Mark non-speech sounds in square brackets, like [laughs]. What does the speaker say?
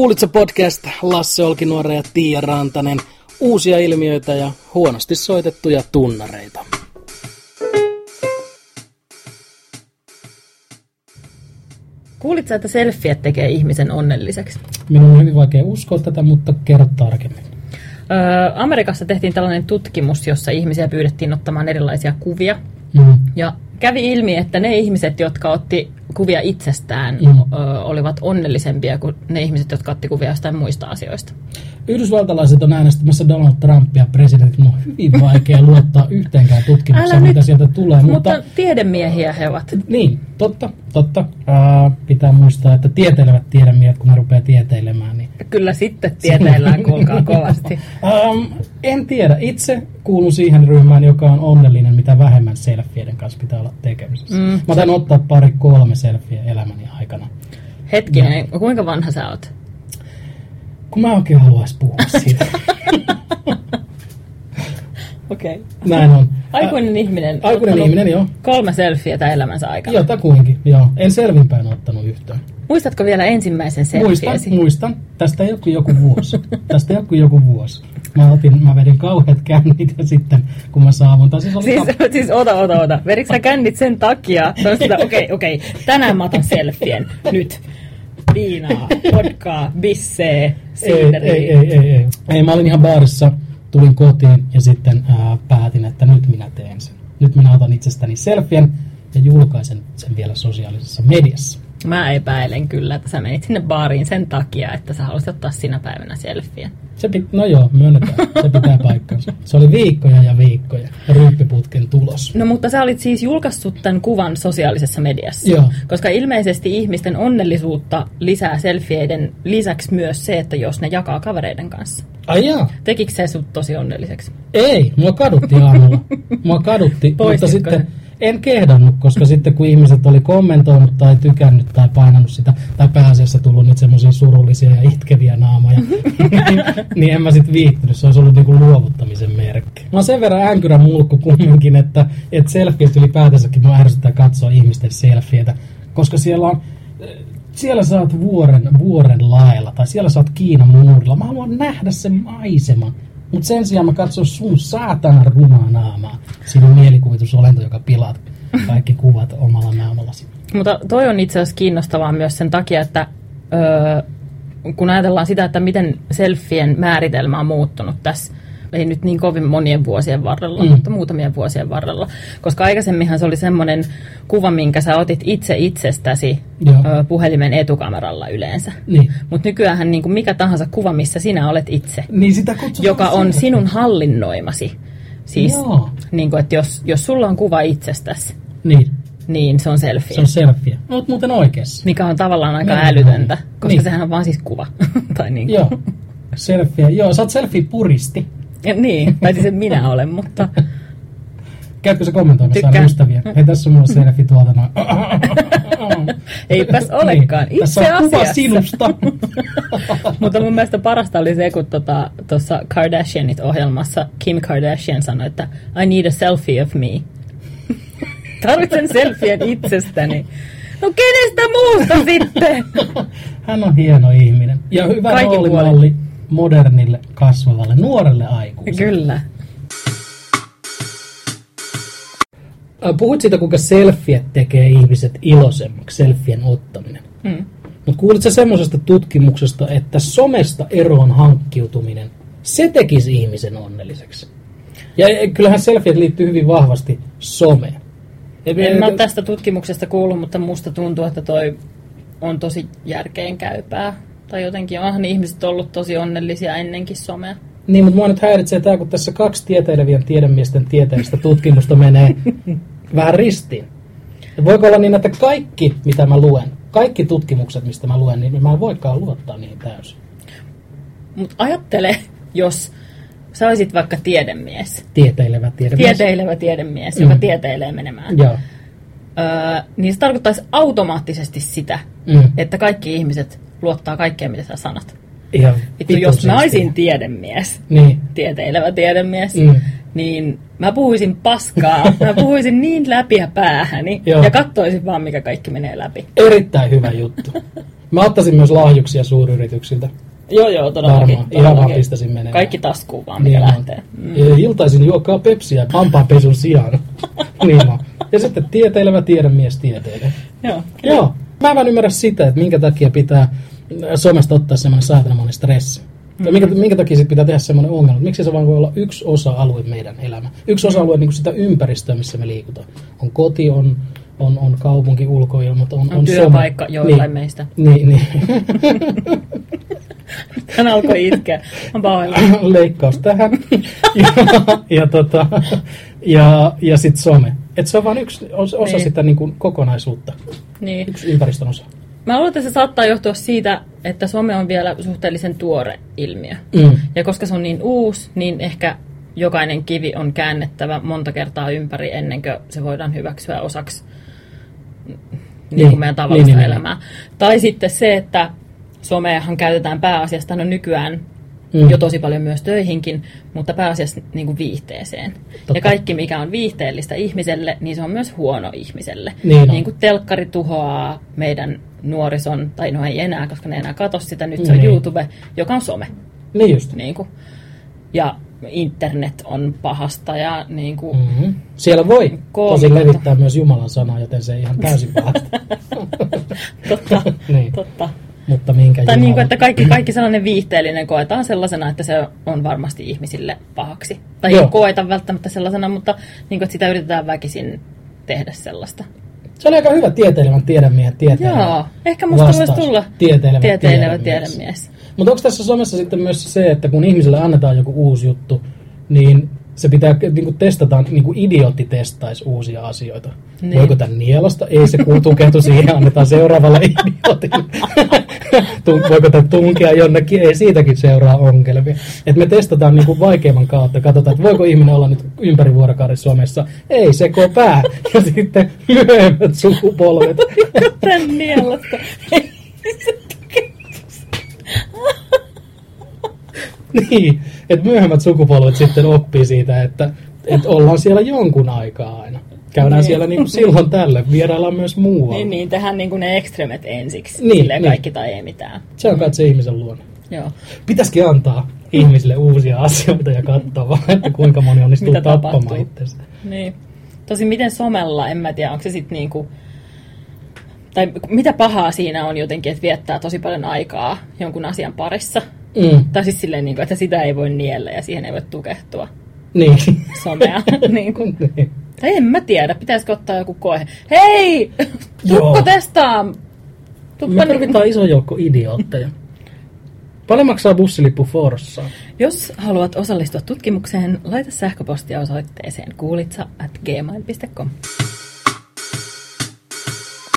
Kuulitko podcast Lasse Olkinuore ja Tiia Rantanen. Uusia ilmiöitä ja huonosti soitettuja tunnareita. Kuulitko, että selfieet tekee ihmisen onnelliseksi? Minun on hyvin vaikea uskoa tätä, mutta kerro tarkemmin. Öö, Amerikassa tehtiin tällainen tutkimus, jossa ihmisiä pyydettiin ottamaan erilaisia kuvia. Mm. Ja kävi ilmi, että ne ihmiset, jotka otti kuvia itsestään, Mm. olivat onnellisempia kuin ne ihmiset, jotka otti kuvia jostain muista asioista. Yhdysvaltalaiset on äänestämässä Donald Trumpia presidentin. On hyvin vaikea luottaa yhteenkään tutkimukseen, mitä sieltä tulee. Mutta, Mutta, mutta tiedemiehiä he ovat. niin, totta, totta. Ää, pitää muistaa, että tieteilevät tiedemiehet, kun ne rupeaa tieteilemään, niin Kyllä sitten tieteellään, kuulkaa kovasti. Um, [laughs] en tiedä. Itse kuulun siihen ryhmään, joka on onnellinen, mitä vähemmän selfieiden kanssa pitää olla tekemisissä. Mm, Mä otan ottaa pari kolme selfieä elämäni aikana. Hetkinen, kuinka vanha sä oot? Kun mä oikein haluais puhua siitä. [laughs] Okei. Okay. Näin on. Aikuinen ihminen. Ä, aikuinen ihminen, joo. Kolme selfietä elämänsä aikana. Jotakuinkin, joo. En selvinpäin ottanut yhtään. Muistatko vielä ensimmäisen Muistan, selfiesi? muistan. Tästä ei ole kuin joku vuosi. Tästä ei ole kuin joku vuosi. Mä, otin, mä vedin kauheat kännit ja sitten kun mä saavun, tai siis oli Siis, kap- siis ota, ota, ota. Vedikö sä kännit sen takia? Okei, okei, okay, okay. tänään mä otan selfien. Nyt. Viinaa, vodkaa, bissee, ei, siideriä. ei, ei, ei, ei. ei. Mä olin ihan baarissa, tulin kotiin ja sitten ää, päätin, että nyt minä teen sen. Nyt minä otan itsestäni selfien ja julkaisen sen vielä sosiaalisessa mediassa. Mä epäilen kyllä, että sä menit sinne baariin sen takia, että sä halusit ottaa sinä päivänä selfien. Se pit, no joo, myönnetään. Se pitää [laughs] paikkansa. Se oli viikkoja ja viikkoja. Ryyppiputken tulos. No mutta sä olit siis julkaissut tämän kuvan sosiaalisessa mediassa. Joo. Koska ilmeisesti ihmisten onnellisuutta lisää selfieiden lisäksi myös se, että jos ne jakaa kavereiden kanssa. Ai jaa. Tekikö se sut tosi onnelliseksi? Ei, mua kadutti aamulla. [laughs] Mua kadutti, mutta sitten se? En kehdannut, koska sitten kun ihmiset oli kommentoinut tai tykännyt tai painanut sitä, tai pääasiassa tullut niitä semmoisia surullisia ja itkeviä naamoja, niin, [laughs] niin en mä sitten viihtynyt. Se olisi ollut niinku luovuttamisen merkki. Mä sen verran änkyrä mulkku kumminkin, että, että selfieistä ylipäätänsäkin mua ärsyttää katsoa ihmisten selfieitä, koska siellä on siellä oot vuoren, vuoren laella tai siellä oot Kiinan muurilla. Mä haluan nähdä sen maiseman. Mutta sen sijaan mä katson sun saatana rumaa naamaa. Siinä on mielikuvitusolento, joka pilaat kaikki kuvat omalla naamallasi. Mutta toi on itse asiassa kiinnostavaa myös sen takia, että öö, kun ajatellaan sitä, että miten selfien määritelmä on muuttunut tässä, ei nyt niin kovin monien vuosien varrella, Mm. mutta muutamien vuosien varrella. Koska aikaisemminhan se oli semmoinen kuva, minkä sä otit itse itsestäsi Joo. ö, puhelimen etukameralla yleensä. Niin. Mutta nykyään niin kuin mikä tahansa kuva, missä sinä olet itse, Niin sitä joka on selfie. sinun hallinnoimasi. Siis, Joo. niin kuin, että jos, jos sulla on kuva itsestäsi, Niin, niin se on selfie. se on selfie. No, oot muuten oikeassa. Mikä on tavallaan aika Niin. älytöntä, koska Niin. sehän on vaan siis kuva. [laughs] tai niin, Joo. Selfie. Joo, sä oot selfie puristi. Ja, niin, tai siis minä olen, mutta Käytkö sä kommentoimassa Tykkään. ystäviä? Hei, tässä on mulla selfie tuolta noin. [laughs] eipäs olekaan. Niin, tässä Itse on kuva asiassa. sinusta. [laughs] mutta mun mielestä parasta oli se, kun tuossa tota, Kardashianit-ohjelmassa Kim Kardashian sanoi, että I need a selfie of me. [laughs] Tarvitsen selfien itsestäni. No kenestä muusta sitten? Hän on hieno ihminen. Ja hyvä Kaikin roolimalli modernille, kasvavalle, nuorelle aikuiselle. Kyllä. Äh, Puhuit siitä, kuinka selfiet tekee ihmiset iloisemmaksi, selfien ottaminen. Mm. Mutta kuulitko semmoisesta tutkimuksesta, että somesta eroon hankkiutuminen, se tekisi ihmisen onnelliseksi? Ja eh, kyllähän selfiet liittyy hyvin vahvasti someen. Et- En mä ole tästä tutkimuksesta kuullut, mutta musta tuntuu, että toi on tosi järkeenkäypää. Tai jotenkin onhan ihmiset ollut tosi onnellisia ennenkin somea. Niin, mutta mua nyt häiritsee tämä, kun tässä kaksi tieteilevien tiedemiesten tieteellistä tutkimusta menee vähän ristiin. Ja voiko olla niin, että kaikki, mitä mä luen, kaikki tutkimukset, mistä mä luen, niin mä en voikaan luottaa niihin täysin. Mutta ajattele, jos sä olisit vaikka tiedemies. Tieteilevä tiedemies. Tieteilevä tiedemies, Mm. joka tieteilee menemään. Joo. Öö, niin se tarkoittaisi automaattisesti sitä, Mm. että kaikki ihmiset luottaa kaikkeen, mitä sä sanot. Ihan Vittu, jos mä olisin tiedemies, Niin. tieteilevä tiedemies, Mm. niin mä puhuisin paskaa. [laughs] mä puhuisin niin läpi ja päähäni Joo. ja katsoisin vaan, mikä kaikki menee läpi. Erittäin hyvä juttu. Mä ottaisin myös lahjuksia suuryrityksiltä. Joo, joo, todellakin. Varmaan. Ihan vaan pistäisin menemään. Kaikki taskuun vaan, mikä Niin lähtee. on. Ja Iltaisin juokaa pepsiä hampaanpesun sijaan. [laughs] niin on. Ja sitten tieteilevä tiedemies tieteilee. Joo. Joo. Mä en vaan ymmärrä sitä, että minkä takia pitää somesta ottaa semmoinen saatanamoinen stressi. Tai minkä, minkä takia sit pitää tehdä semmoinen ongelma? Miksi se vaan voi olla yksi osa-alue meidän elämä? Yksi osa-alue niin sitä ympäristöä, missä me liikutaan. On koti, on, on, on kaupunki, ulkoilmat, on, On on työpaikka some. joillain niin. meistä. Niin, niin. [laughs] Hän alkoi itkeä. On pahoillani. [laughs] leikkaus tähän. ja, ja, tota, ja, ja sitten some. Et se on vain yksi osa, osa Niin. sitä niin kuin kokonaisuutta. Niin. Yksi ympäristön osa. Mä luulen, että se saattaa johtua siitä, että some on vielä suhteellisen tuore ilmiö. Mm. Ja koska se on niin uusi, niin ehkä jokainen kivi on käännettävä monta kertaa ympäri ennen kuin se voidaan hyväksyä osaksi niin Niin. kuin meidän tavallista Niin, niin, niin. elämää. Tai sitten se, että someahan käytetään pääasiassa no nykyään Mm. jo tosi paljon myös töihinkin, mutta pääasiassa niin kuin viihteeseen. Totta. Ja kaikki, mikä on viihteellistä ihmiselle, niin se on myös huono ihmiselle. Niin niin kuin telkkari tuhoaa meidän nuorison, tai no ei enää, koska ne enää katso sitä, nyt se on Niin. YouTube, joka on some. Niin just. Niin kuin. Ja internet on pahasta ja niin kuin, mm. Mm-hmm. Siellä voi tosi levittää myös Jumalan sanaa, joten se ei ihan täysin pahasta. [laughs] totta, [laughs] niin. totta. Mutta minkä Tai niin kuin, että kaikki, kaikki sellainen viihteellinen koetaan sellaisena, että se on varmasti ihmisille pahaksi. Tai Joo. ei koeta välttämättä sellaisena, mutta niin kuin, että sitä yritetään väkisin tehdä sellaista. Se oli aika hyvä tieteilevän tiedemiehen tieteilevä Joo, ehkä musta vastaus. voisi tulla Tieteilevä, tieteilevä tiedemies. tiedemies. Mutta onko tässä somessa sitten myös se, että kun ihmiselle annetaan joku uusi juttu, niin se pitää niin kuin testataan, niin kuin idiootti testaisi uusia asioita. Niin. Voiko tämän nielasta? Ei se tukehtu siihen, annetaan seuraavalle [laughs] idiootille. [laughs] Tun- Voiko tämän tunkea jonnekin? Ei siitäkin seuraa ongelmia. Et me testataan niin kuin vaikeimman kautta. Katsotaan, että voiko ihminen olla nyt ympäri vuorokauden Suomessa. Ei seko pää. Ja sitten myöhemmät sukupolvet. [laughs] Tän nielasta. Niin, että myöhemmät sukupolvet sitten oppii siitä, että, että ollaan siellä jonkun aikaa aina. Käydään Niin. siellä niin kuin silloin tälle, vieraillaan myös muualla. niin, niin, tehdään niin kuin ne ekstremet ensiksi. Niin, Silleen niin. kaikki tai ei mitään. Se on kai se ihmisen luonne. Joo. Pitäisikin antaa ihmisille uusia asioita ja katsoa [laughs] että kuinka moni onnistuu Mitä tappamaan tapahtuu. itsensä. Niin. Tosi miten somella, en mä tiedä, onko se sitten niinku... Tai mitä pahaa siinä on jotenkin, että viettää tosi paljon aikaa jonkun asian parissa. Mm, Tai siis silleen, niinku, että sitä ei voi niellä ja siihen ei voi tukehtua niin. somea. [laughs] niin kuin. niin. Tai en mä tiedä, pitäisikö ottaa joku koe. Hei! Tukko testaa! Tuppa Me tarvitaan iso joukko idiootteja. Paljon maksaa bussilippu Forssaan? Jos haluat osallistua tutkimukseen, laita sähköpostia osoitteeseen kuulitsa at gmail.com.